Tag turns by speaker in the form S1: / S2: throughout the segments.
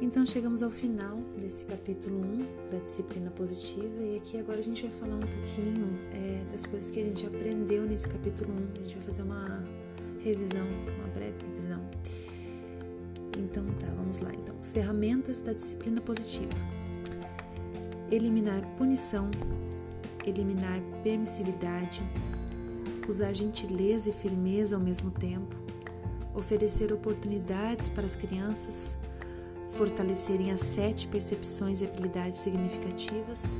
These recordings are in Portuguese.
S1: Então chegamos ao final desse capítulo 1 da disciplina positiva e aqui agora a gente vai falar um pouquinho é, das coisas que a gente aprendeu nesse capítulo 1. A gente vai fazer uma revisão, uma breve revisão. Então tá, vamos lá então. Ferramentas da disciplina positiva. Eliminar punição, eliminar permissividade, usar gentileza e firmeza ao mesmo tempo, oferecer oportunidades para as crianças fortalecerem as sete percepções e habilidades significativas,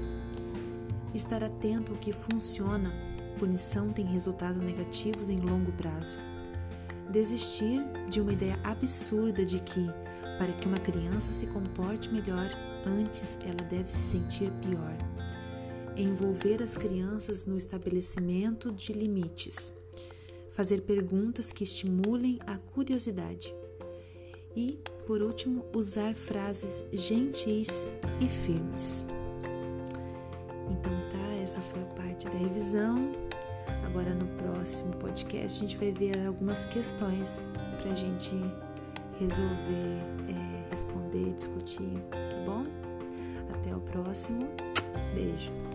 S1: estar atento ao que funciona, punição tem resultados negativos em longo prazo, desistir de uma ideia absurda de que, para que uma criança se comporte melhor, antes ela deve se sentir pior, envolver as crianças no estabelecimento de limites, fazer perguntas que estimulem a curiosidade e por último, usar frases gentis e firmes. Então tá, essa foi a parte da revisão. Agora no próximo podcast a gente vai ver algumas questões para a gente resolver, é, responder, discutir, tá bom? Até o próximo. Beijo.